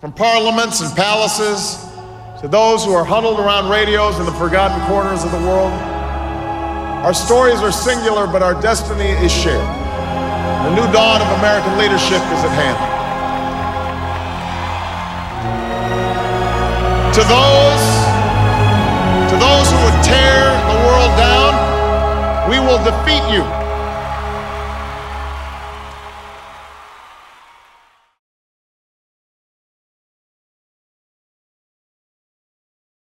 from parliaments and palaces to those who are huddled around radios in the forgotten corners of the world. Our stories are singular, but our destiny is shared. The new dawn of American leadership is at hand. To those, to those who would tear the world down, we will defeat you.